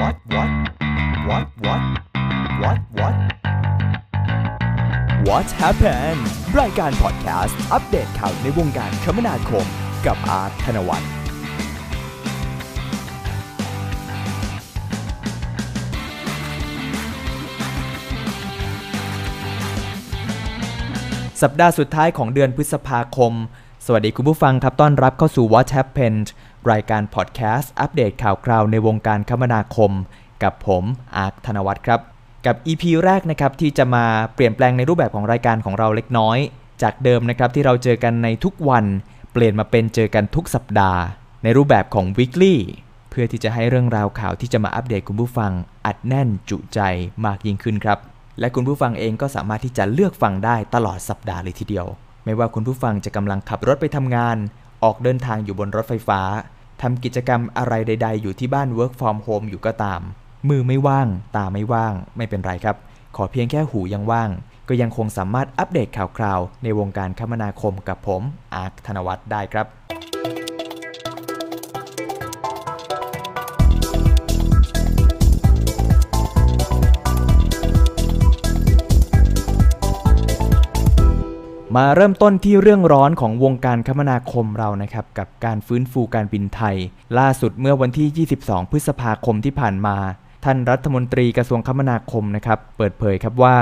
what what what what what what what happened รายการพอดแคสต์อัปเดตข่าวในวงการคมนาคม กับอาร์ตธนวัฒน์สัปดาห์สุดท้ายของเดือนพฤษภาคม สวัสดีคุณผู้ฟังครับ ต้อนรับเข้าสู่ What Happened รายการพอดแคสต์อัปเดตข่าวคราวในวงการคมนาคม กับผมอาร์ตธนวัฒน์ครับ กับ EP แรกนะครับที่จะมาเปลี่ยนแปลงในรูปแบบของรายการของเราเล็กน้อย จากเดิมนะครับที่เราเจอกันในทุกวัน เปลี่ยนมาเป็นเจอกันทุกสัปดาห์ ในรูปแบบของ weekly เพื่อที่จะให้เรื่องราวข่าวที่จะมาอัปเดตคุณผู้ฟัง อัดแน่นจุใจมากยิ่งขึ้นครับ และคุณผู้ฟังเองก็สามารถที่จะเลือกฟังได้ตลอดสัปดาห์เลยทีเดียว ไม่ว่าคุณผู้ฟังจะกำลังขับรถไปทำงาน ออกเดินทางอยู่บนรถไฟฟ้า ทำกิจกรรมอะไรใด ๆ อยู่ที่บ้าน work from home อยู่ก็ตาม มือไม่ว่าง ตาไม่ว่าง ไม่เป็นไรครับ ขอเพียงแค่หูยังว่าง ก็ยังคงสามารถอัปเดตข่าวคราวในวงการคมนาคมกับผม อาร์คธนวัฒน์ได้ครับ มาเริ่มต้นที่เรื่องร้อนของวงการคมนาคมเรานะครับกับการฟื้นฟูการบินไทย ล่าสุดเมื่อวันที่ 22 พฤษภาคมที่ผ่านมา ท่านรัฐมนตรีกระทรวงคมนาคมนะครับเปิดเผยครับว่า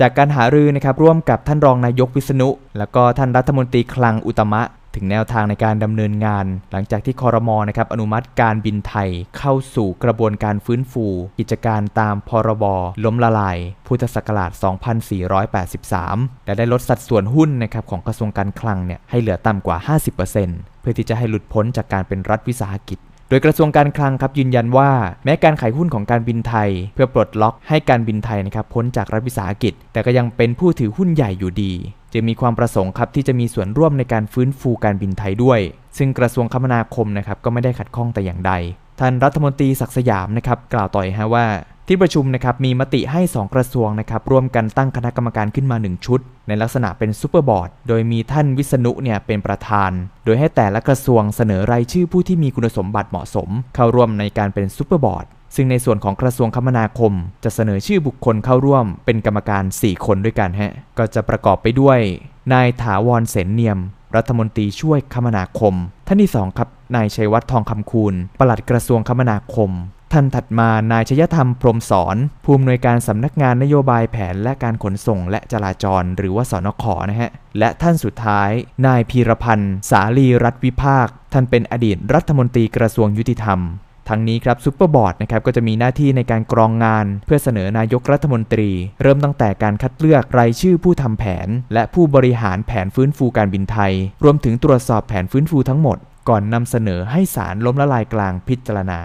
จากการหารือนะครับร่วมกับท่านรองนายกวิษณุ แล้วก็ท่านรัฐมนตรีคลังอุตมะ ถึงแนวทางในการดำเนินงาน หลังจากที่คอรมอนะครับอนุมัติการบินไทยเข้าสู่กระบวนการฟื้นฟู กิจการตามพรบล้มละลาย พุทธศักราช 2483 และได้ลดสัดส่วนหุ้นนะครับของกระทรวงการคลังเนี่ยให้เหลือต่ำกว่า 50%เพื่อที่จะให้หลุดพ้นจากการเป็นรัฐวิสาหกิจโดยกระทรวงการคลังครับยืนยันว่า แม้การขายหุ้นของการบินไทย เพื่อปลดล็อกให้การบินไทยนะครับพ้นจากรัฐวิสาหกิจ แต่ก็ยังเป็นผู้ถือหุ้นใหญ่อยู่ดี จึงมีความประสงค์ครับที่จะมีส่วนร่วมในการฟื้นฟูการบินไทยด้วย ซึ่งกระทรวงคมนาคมนะครับก็ไม่ได้ขัดข้องแต่อย่างใด ท่านรัฐมนตรีศักดิ์สยามนะครับกล่าวต่อฮะว่าที่ประชุมนะครับมีมติให้ 2 กระทรวงนะครับร่วมกันตั้งคณะกรรมการขึ้นมา 1 ชุด ในลักษณะเป็นซูเปอร์บอร์ด โดยมีท่านวิษณุเนี่ยเป็นประธาน โดยให้แต่ละกระทรวงเสนอรายชื่อผู้ที่มีคุณสมบัติเหมาะสม เข้าร่วมในการเป็นซูเปอร์บอร์ด ซึ่งในส่วนของกระทรวงคมนาคม จะเสนอชื่อบุคคลเข้าร่วมเป็นกรรมการ 4 คนด้วยกันฮะ ก็จะประกอบไปด้วย นายถาวรเสนเนียม รัฐมนตรีช่วยคมนาคม ท่านที่ 2 ครับ นายชัยวัฒน์ทองคำคูณ ปลัดกระทรวงคมนาคม ท่านถัดมานายชยธรรมพรมสอน ผู้อำนวยการสำนักงานนโยบายแผนและการขนส่งและจราจร หรือว่าสนขนะฮะ และท่านสุดท้าย นายพีรพันธ์ สาลีรัฐวิภาค ท่านเป็นอดีตรัฐมนตรีกระทรวงยุติธรรม ทั้งนี้ครับซูเปอร์บอร์ดนะครับก็จะมีหน้าที่ในการกรองงาน เพื่อเสนอนายกรัฐมนตรี เริ่มตั้งแต่การคัดเลือกรายชื่อผู้ทำแผน และผู้บริหารแผนฟื้นฟูการบินไทย รวมถึงตรวจสอบแผนฟื้นฟูทั้งหมด ก่อนนำเสนอให้ศาลล้มละลายกลางพิจารณา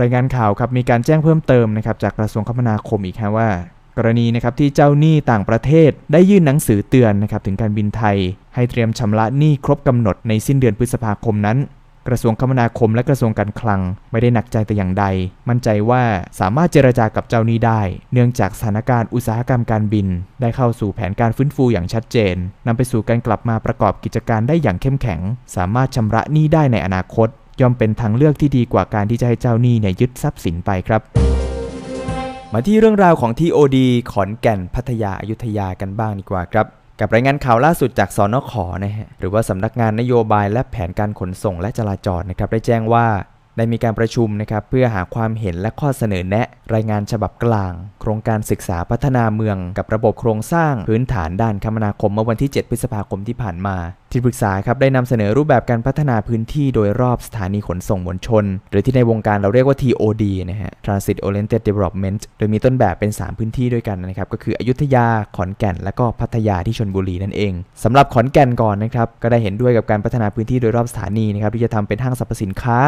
รายงานข่าวครับมีการแจ้งเพิ่มเติมนะครับจากกระทรวงคมนาคมอีกฮะว่ากรณีนะครับที่เจ้าหนี้ต่างประเทศได้ยื่นหนังสือเตือนนะครับถึงการบินไทย ให้เตรียมชำระหนี้ครบกำหนดในสิ้นเดือนพฤษภาคมนั้น กระทรวงคมนาคมและกระทรวงการคลังไม่ได้หนักใจแต่อย่างใด มั่นใจว่าสามารถเจรจากับเจ้าหนี้ได้ เนื่องจากสถานการณ์อุตสาหกรรมการบิน ได้เข้าสู่แผนการฟื้นฟูอย่างชัดเจนนำไปสู่การกลับมาประกอบกิจการได้อย่างเข้มแข็ง สามารถชำระหนี้ได้ในอนาคต ย่อมเป็นทางเลือกที่ดีกว่าการที่จะให้เจ้าหนี้เนี่ยยึดทรัพย์สินไปครับมาที่เรื่องราวของ TOD ขอนแก่นพัทยาอายุทยากันบ้างดีกว่าครับ กับรายงานข่าวล่าสุดจากสนขนะฮะหรือว่าสำนักงานนโยบายและแผนการขนส่งและจราจรนะครับได้แจ้งว่าได้มีการประชุมนะครับเพื่อหาความเห็นและข้อเสนอแนะ รายงานฉบับกลาง รงการศึกษาพัฒนาเมือง กับระบบโครงสร้างพื้นฐานด้านคมนาคมเมื่อวันที่ 7 พฤษภาคมที่ผ่านมา ที่ปรึกษาครับได้นำเสนอรูปแบบการพัฒนาพื้นที่โดยรอบสถานีขนส่งมวลชน หรือที่ในวงการเราเรียกว่า TOD นะฮะ Transit Oriented Development โดยมีต้นแบบเป็น 3 พื้นที่ด้วยกันนะครับก็คืออยุธยาขอนแก่น และก็พัทยาที่ชนบุรีนั่นเองสำหรับขอนแก่นก่อนนะครับก็ได้เห็นด้วยกับการพัฒนาพื้นที่โดยรอบสถานีนะครับที่จะทำเป็นห้างสรรพสินค้า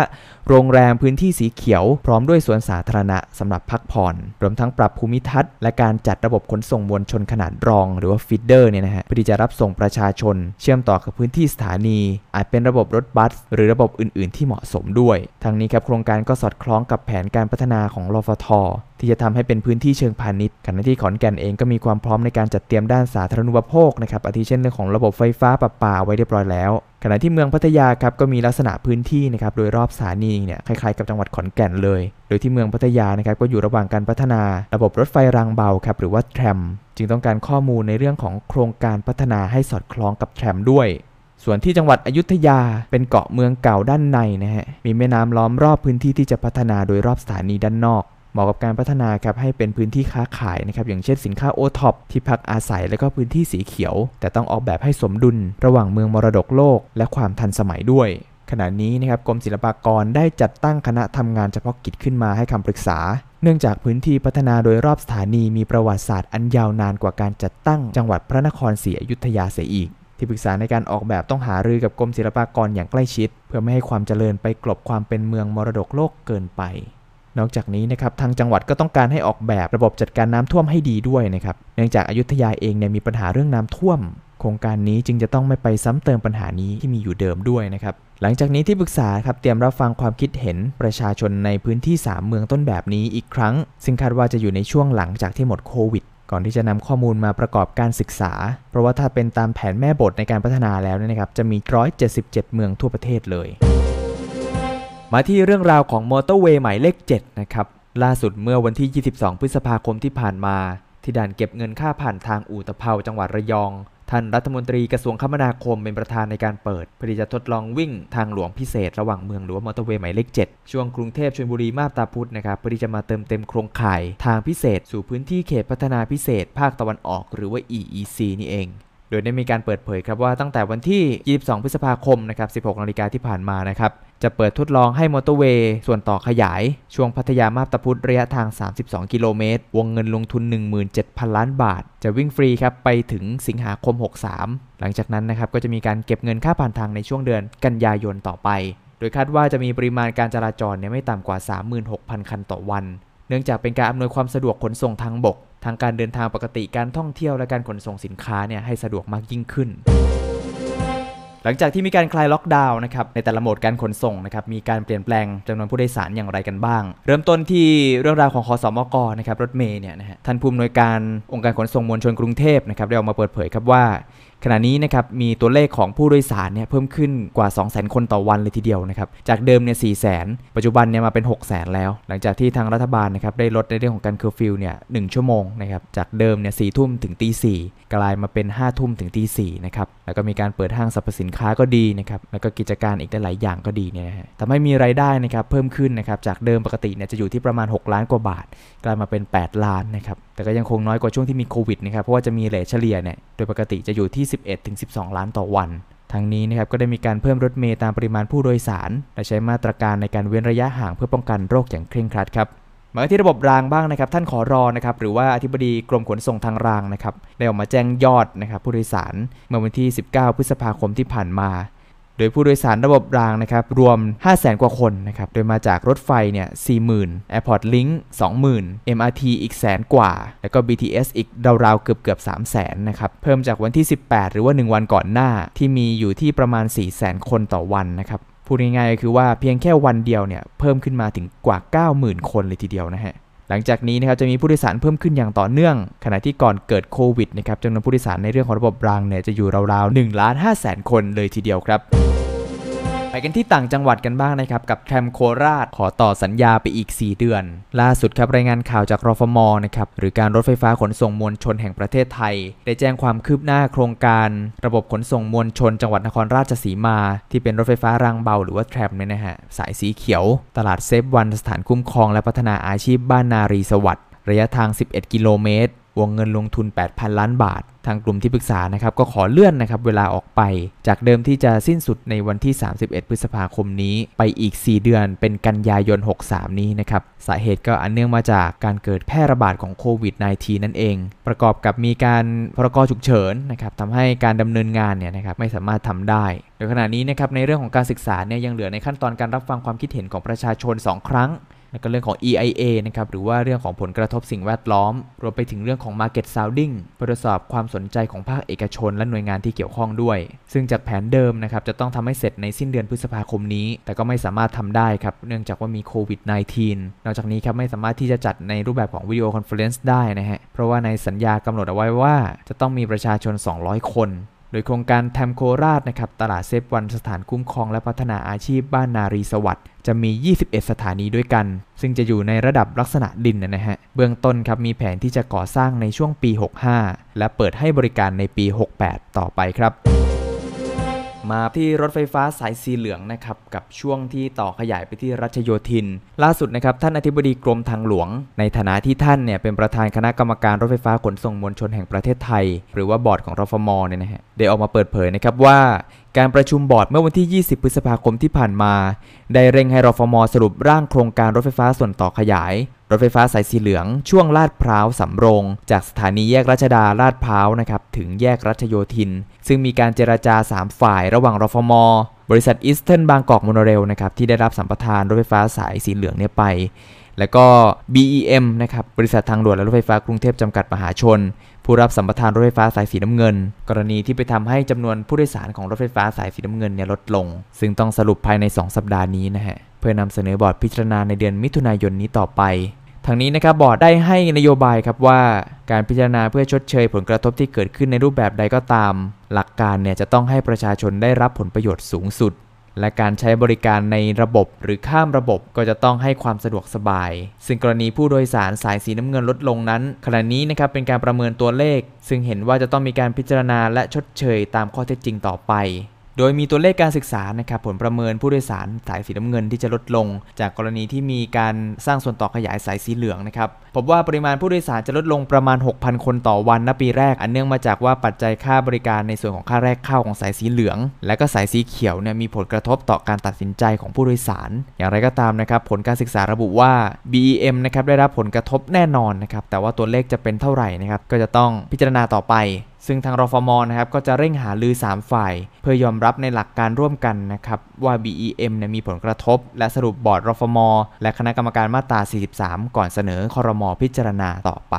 โรงแรมพื้นที่สีเขียว พร้อมด้วยสวนสาธารณะสำหรับพักผ่อนรวมทั้งปรับภูมิทัศน์ และการจัดระบบขนส่งมวลชนขนาดรอง หรือว่าฟีดเดอร์เนี่ยนะฮะเพื่อที่จะรับส่งประชาชน เชื่อมต่อกับพื้นที่สถานี อาจเป็นระบบรถบัส หรือระบบอื่น ๆ ที่เหมาะสมด้วยทั้งนี้ครับโครงการก็สอดคล้องกับแผนการพัฒนาของรฟทที่จะทำให้เป็นพื้นที่เชิงพาณิชย์ขณะที่ขอนแก่นเองก็มีความพร้อมในการจัดเตรียมด้านสาธารณูปโภคนะครับอาทิเช่นเรื่องของระบบไฟฟ้าประปาไว้เรียบร้อยแล้ว ขณะที่เมืองพัทยาครับก็มีลักษณะพื้นที่นะครับโดยรอบสถานีเนี่ยคล้ายๆกับจังหวัดขอนแก่นเลย โดยที่เมืองพัทยานะครับก็อยู่ระหว่างการพัฒนาระบบรถไฟรางเบาครับหรือว่าแทรมจึงต้องการข้อมูลในเรื่องของโครงการพัฒนาให้สอดคล้องกับแทรมด้วย ส่วนที่จังหวัดอยุธยาเป็นเกาะเมืองเก่าด้านในนะฮะมีแม่น้ำล้อมรอบพื้นที่ที่จะพัฒนาโดยรอบสถานีด้านนอก เหมาะกับการพัฒนาครับให้เป็นพื้นที่ค้าขายนะครับอย่างเช่นสินค้าโอท็อปที่พักอาศัยและก็พื้นที่สีเขียว แต่ต้องออกแบบให้สมดุล ระหว่างเมืองมรดกโลก และความทันสมัยด้วยขณะนี้นะครับกรมศิลปากรได้จัดตั้งคณะทำงานเฉพาะกิจขึ้นมาให้คำปรึกษา เนื่องจากพื้นที่พัฒนาโดยรอบสถานีมีประวัติศาสตร์อันยาวนานกว่าการจัดตั้งจังหวัดพระนครศรีอยุธยาเสียอีก ที่ปรึกษาในการออกแบบต้องหารือกับกรมศิลปากรอย่างใกล้ชิด เพื่อไม่ให้ความเจริญไปกลบความเป็นเมืองมรดกโลกเกินไป นอกจากนี้นะครับทางจังหวัดก็ต้องการให้ออกแบบระบบจัดการน้ำท่วมให้ดีด้วยนะครับเนื่องจากอายุทยาเองเนี่ยมีปัญหาเรื่องน้ำท่วม โครงการนี้จึงจะต้องไม่ไปซ้ำเติมปัญหานี้ที่มีอยู่เดิมด้วยนะครับหลังจากนี้ที่ปรึกษาครับเตรียมรับฟังความคิดเห็นประชาชนในพื้นที่ 3 เมืองต้นแบบนี้อีกครั้ง ซึ่งคาดว่าจะอยู่ในช่วงหลังจากที่หมดโควิดก่อนที่จะนำข้อมูลมาประกอบการศึกษา เพราะว่าถ้าเป็นตามแผนแม่บทในการพัฒนาแล้วนะครับ จะมี 177 เมืองทั่วประเทศเลย มาที่เรื่องราวของมอเตอร์เวย์หมายเลข 7 นะครับ ล่าสุดเมื่อวันที่ 22 พฤษภาคมที่ผ่านมา ที่ด่านเก็บเงินค่าผ่านทางอู่ตะเภาจังหวัดระยอง ท่านรัฐมนตรีกระทรวงคมนาคมเป็นประธานในการเปิดเพื่อจะทดลองวิ่งทางหลวงพิเศษระหว่างเมืองหรือว่ามอเตอร์เวย์หมายเลข 7 ช่วงกรุงเทพชลบุรีมาบตาพุดนะครับเพื่อที่จะมาเติมเต็มโครงข่ายทางพิเศษ สู่พื้นที่เขตพัฒนาพิเศษ ภาคตะวันออกหรือว่า EEC นี่เองโดยได้มีการเปิดเผยครับว่าตั้งแต่วันที่ 22 พฤษภาคม นะครับ 16 นาฬิกาที่ผ่านมานะครับ จะเปิดทดลองให้มอเตอร์เวย์ส่วนต่อขยาย ช่วงพัทยามาบตาพุธระยะทาง 32 กิโลเมตร วงเงินลงทุน 17,000 ล้านบาท จะวิ่งฟรีครับ ไปถึงสิงหาคม 63 หลังจากนั้นนะครับ ก็จะมีการเก็บเงินค่าผ่านทางในช่วงเดือนกันยายนต่อไป โดยคาดว่าจะมีปริมาณการจราจรเนี่ยไม่ต่ำกว่า 36,000 คันต่อวัน เนื่องจากเป็นการอำนวยความสะดวกขนส่งทางบก ทางการเดินทางปกติการท่องเที่ยวและการขนส่งสินค้าเนี่ยให้สะดวกมากยิ่งขึ้น หลังจากที่มีการคลายล็อกดาวน์นะครับในแต่ละโหมดการขนส่งนะครับมีการเปลี่ยนแปลงจำนวนผู้โดยสารอย่างไรกันบ้าง เริ่มต้นที่เรื่องราวของขสมกนะครับรถเมล์เนี่ยนะฮะท่านผู้อำนวยการองค์การขนส่งมวลชนกรุงเทพนะครับได้ออกมาเปิดเผยครับว่า ขณะนี้นะครับมีตัวเลขของผู้โดยสารเนี่ยเพิ่มขึ้นกว่า 2 0 0 0 0 0 คนต่อวันเลยทีเดียวนะครับจากเดิมเนี่ย4 0 0 0 0ปัจจุบันเนี่ยมาเป็น6 0 0 0 0 แล้ว หลังจากที่ทางรัฐบาลนะครับได้ลดในเรื่องของการเคอร์ฟิวเนี่ยหนึ่งชั่วโมงนะครับจากเดิมเนี่ยสี่ทุ่มถึงตีสี่กลายมาเป็นห้าทุ่มถึงตีสี่นะครับแล้วก็มีการเปิดห้างสรรพสินค้าก็ดีนะครับแล้วก็กิจการอีกหลายอย่างก็ดีเนี่ยทำให้มีรายได้นะครับเพิ่มขึ้นนะครับจากเดิมปกติเนี่ยจะอยู่ที่ประมาณ 6 ล้านกว่าบาท กลายมาเป็น 8 ล้านนะครับแต่ก็ยังคงน้อยกว่าช่วงที่มีโควิดนะครับเพราะว่าจะมีเลทเฉลี่ยเนี่ยโดยปกติจะอยู่ที่11-12 ล้านต่อวันทั้งนี้นะครับก็ได้มีการเพิ่มรถเมย์ตามปริมาณผู้โดยสาร และใช้มาตรการในการเว้นระยะห่างเพื่อป้องกันโรคอย่างเคร่งครัดครับมาที่ระบบรางบ้างนะครับ ท่านขอรอนะครับหรือว่าอธิบดีกรมขนส่งทางรางนะครับได้ออกมาแจ้งยอดนะครับผู้โดยสารเมื่อวันที่ 19 พฤษภาคมที่ผ่านมา โดยผู้โดยสารระบบรางนะครับรวม 500,000กว่าคนนะครับโดยมาจากรถไฟเนี่ย40,000 Airport Link 20,000 MRT อีกแสนกว่า แล้วก็ BTS อีกราวๆเกือบเกือบ300,000นะครับเพิ่มจากวันที่ 18 หรือว่า 1 วันก่อนหน้า ที่มีอยู่ที่ประมาณ 400,000คนต่อวันนะครับพูดง่ายๆคือว่าเพียงแค่วันเดียวเนี่ยเพิ่มขึ้นมาถึงกว่า 90,000 คนเลยทีเดียวนะฮะหลังจากนี้นะครับจะมีผู้โดยสารเพิ่มขึ้นอย่างต่อเนื่อง ขณะที่ก่อนเกิดโควิดนะครับจำนวนผู้โดยสารในเรื่องของระบบรางเนี่ยจะอยู่ราวๆ1ล้าน5แสนคนเลยทีเดียวครับ ไปกันที่ต่างจังหวัดกันบ้างนะครับกับแทรมโคราชขอต่อสัญญาไปอีก 4 เดือน ล่าสุดครับรายงานข่าวจากรฟมนะครับหรือการรถไฟฟ้าขนส่งมวลชนแห่งประเทศไทย ได้แจ้งความคืบหน้าโครงการ ระบบขนส่งมวลชน จังหวัดนครราชสีมา ที่เป็นรถไฟฟ้ารางเบาหรือว่าแทรมเนี่ยนะฮะสายสีเขียว ตลาดเซฟวันสถานคุ้มครองและพัฒนาอาชีพบ้านนารีสวัสดิ์ระยะทาง 11 กิโลเมตรวงเงินลงทุน 8,000 ล้านบาท ทางกลุ่มที่ปรึกษานะครับก็ขอเลื่อนนะครับเวลาออกไป จากเดิมที่จะสิ้นสุดในวันที่ 31 พฤษภาคมนี้ ไปอีก 4 เดือนเป็นกันยายน 63 นี้นะครับสาเหตุก็อันเนื่องมาจากการเกิดแพร่ระบาดของโควิด -19 นั่นเอง ประกอบกับมีการพรกฉุกเฉินนะครับทำให้การดำเนินงานเนี่ยนะครับไม่สามารถทำได้โดยขณะนี้นะครับในเรื่องของการศึกษาเนี่ยยังเหลือในขั้นตอนการรับฟังความคิดเห็นของประชาชน 2 ครั้ง แล้วก็เรื่องของ EIA นะครับหรือว่าเรื่องของผลกระทบสิ่งแวดล้อม รวมไปถึงเรื่องของ Market Sounding ตรวจสอบความสนใจของภาคเอกชนและหน่วยงานที่เกี่ยวข้องด้วย ซึ่งจากแผนเดิมนะครับจะต้องทำให้เสร็จในสิ้นเดือนพฤษภาคมนี้ แต่ก็ไม่สามารถทำได้ครับเนื่องจากว่ามีโควิด -19 นอกจากนี้ครับไม่สามารถที่จะจัดในรูปแบบของ video conference ได้นะฮะเพราะว่าในสัญญากำหนดเอาไว้ว่า จะต้องมีประชาชน 200 คน โดยโครงการแทรมโคราชนะครับตลาดเซฟวันสถานคุ้มครองและพัฒนาอาชีพบ้านนารีสวัสดิ์จะมี 21 สถานีด้วยกัน ซึ่งจะอยู่ในระดับลักษณะดินนะฮะ เบื้องต้นครับมีแผนที่จะก่อสร้างในช่วงปี 65 และเปิดให้บริการในปี 68 ต่อไปครับ มาที่รถไฟฟ้าสายสีเหลืองนะครับกับช่วงที่ต่อขยายไปที่รัชโยธิน ล่าสุดนะครับท่านอธิบดีกรมทางหลวง ในฐานะที่ท่านเนี่ยเป็นประธานคณะกรรมการรถไฟฟ้าขนส่งมวลชนแห่งประเทศไทย หรือว่าบอร์ดของรฟมเนี่ยนะฮะได้ออกมาเปิดเผยนะครับว่าการประชุมบอร์ดเมื่อวันที่ 20 พฤษภาคมที่ผ่านมา ได้เร่งให้รฟมสรุปร่างโครงการรถไฟฟ้าส่วนต่อขยาย รถไฟฟ้าสายสีเหลือง ช่วงลาดพร้าวสำโรง จากสถานีแยกรัชดาลาดพร้าวนะครับถึงแยกรัชโยธิน ซึ่งมีการเจรจา 3 ฝ่ายระหว่างรฟม บริษัทอีสเทิร์นบางกอกโมโนเรลนะครับที่ได้รับสัมปทานรถไฟฟ้าสายสีเหลืองเนี่ยไป แล้วก็ BEM นะครับบริษัททางด่วนและรถไฟฟ้ากรุงเทพจำกัดมหาชน ผู้รับสัมปทานรถไฟฟ้าสายสีน้ำเงิน กรณีที่ไปทำให้จำนวนผู้โดยสารของรถไฟฟ้าสายสีน้ำเงินเนี่ยลดลง ซึ่งต้องสรุปภายใน 2 สัปดาห์นี้นะฮะเพื่อนำเสนอบอร์ดพิจารณาในเดือนมิถุนายนนี้ต่อไปทั้งนี้นะครับบอร์ดได้ให้นโยบายครับว่า การพิจารณาเพื่อชดเชยผลกระทบที่เกิดขึ้นในรูปแบบใดก็ตาม หลักการเนี่ยจะต้องให้ประชาชนได้รับผลประโยชน์สูงสุด และการใช้บริการในระบบหรือข้ามระบบก็จะต้องให้ความสะดวกสบาย ซึ่งกรณีผู้โดยสารสายสีน้ำเงินลดลงนั้น ขณะนี้นะครับเป็นการประเมินตัวเลข ซึ่งเห็นว่าจะต้องมีการพิจารณาและชดเชยตามข้อเท็จจริงต่อไป โดยมีตัวเลขการศึกษานะครับผลประเมินผู้โดยสารสายสีน้ำเงินที่จะลดลง จากกรณีที่มีการสร้างส่วนต่อขยายสายสีเหลืองนะครับพบว่าปริมาณผู้โดยสารจะลดลงประมาณ 6,000 คนต่อวันณปีแรก อันเนื่องมาจากว่าปัจจัยค่าบริการในส่วนของค่าแรกเข้าของสายสีเหลือง และก็สายสีเขียวเนี่ยมีผลกระทบต่อการตัดสินใจของผู้โดยสาร อย่างไรก็ตามนะครับผลการศึกษาระบุว่า BEM นะครับได้รับผลกระทบแน่นอนนะครับแต่ว่าตัวเลขจะเป็นเท่าไหร่นะครับก็จะต้องพิจารณาต่อไปซึ่งทางรฟมนะครับก็จะเร่งหาลือ 3 ฝ่าย เพื่อยอมรับในหลักการร่วมกันนะครับว่า BEM เนี่ยมีผลกระทบ และสรุปบอร์ดรฟม และคณะกรรมการมาตรา 43 ก่อนเสนอคอรมอพิจารณาต่อไป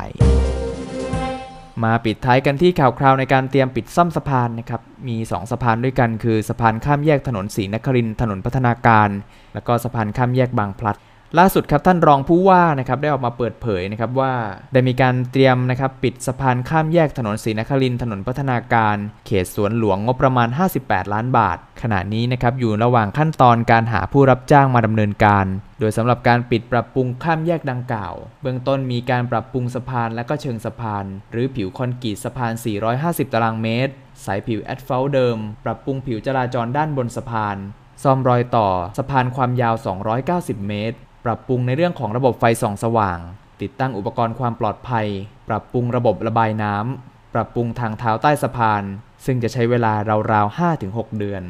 มาปิดท้ายกันที่ข่าวคราวในการเตรียมปิดซ่อมสะพานนะครับมี 2 สะพานด้วยกันคือสะพานข้ามแยกถนนศรีนครินถนนพัฒนาการ แล้วก็สะพานข้ามแยกบางพลัด ล่าสุดครับท่านรองผู้ว่านะครับได้ออกมาเปิดเผยนะครับว่าได้มีการเตรียมนะครับปิดสะพานข้ามแยกถนนศรีนครินถนนพัฒนาการ เขตสวนหลวงงบประมาณ 58 ล้านบาท ขณะนี้นะครับอยู่ระหว่างขั้นตอนการหาผู้รับจ้างมาดำเนินการ โดยสำหรับการปิดปรับปรุงข้ามแยกดังกล่าว เบื้องต้นมีการปรับปรุงสะพานและก็เชิงสะพาน หรือผิวคอนกรีตสะพาน 450 ตารางเมตร สายผิวแอสฟัลต์เดิม ปรับปรุงผิวจราจรด้านบนสะพานซ่อมรอยต่อสะพานความยาว 290 เมตร ปรับปรุงในเรื่องของระบบไฟส่องสว่าง ติดตั้งอุปกรณ์ความปลอดภัย ปรับปรุงระบบระบายน้ำ ปรับปรุงทางเท้าใต้สะพาน ซึ่งจะใช้เวลาราวๆ 5-6 เดือน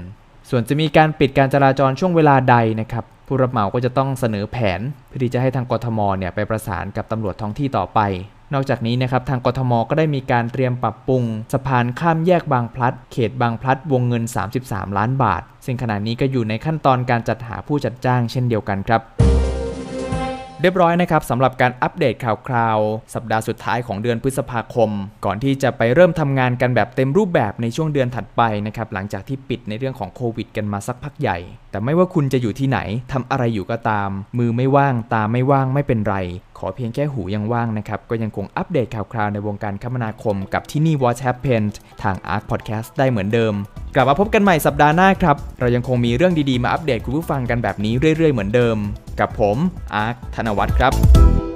ส่วนจะมีการปิดการจราจรช่วงเวลาใดนะครับ ผู้รับเหมาก็จะต้องเสนอแผนเพื่อที่จะให้ทางกทมเนี่ยไปประสานกับตำรวจท้องที่ต่อไปนอกจากนี้นะครับทางกทมก็ได้มีการเตรียมปรับปรุง สะพานข้ามแยกบางพลัด เขตบางพลัดวงเงิน 33 ล้านบาท ซึ่งขณะนี้ก็อยู่ในขั้นตอนการจัดหาผู้จัดจ้างเช่นเดียวกันครับ เรียบร้อยนะครับสำหรับการอัปเดตข่าวคราว สัปดาห์สุดท้ายของเดือนพฤษภาคม ก่อนที่จะไปเริ่มทำงานกันแบบเต็มรูปแบบในช่วงเดือนถัดไปนะครับหลังจากที่ปิดในเรื่องของโควิด กันมาสักพักใหญ่ แต่ไม่ว่าคุณจะอยู่ที่ไหนทำอะไรอยู่ก็ตาม มือไม่ว่างตาไม่ว่างไม่เป็นไร ขอเพียงแค่หูยังว่างนะครับ ก็ยังคงอัปเดตข่าวคราวในวงการคมนาคมกับที่นี่ What Happened ทาง Arc Podcast ได้เหมือนเดิม กลับมาพบกันใหม่สัปดาห์หน้าครับ เรายังคงมีเรื่องดีๆมาอัปเดตคุณผู้ฟังกันแบบนี้เรื่อยๆเหมือนเดิม กับผมอาร์คธนวัฒน์ครับ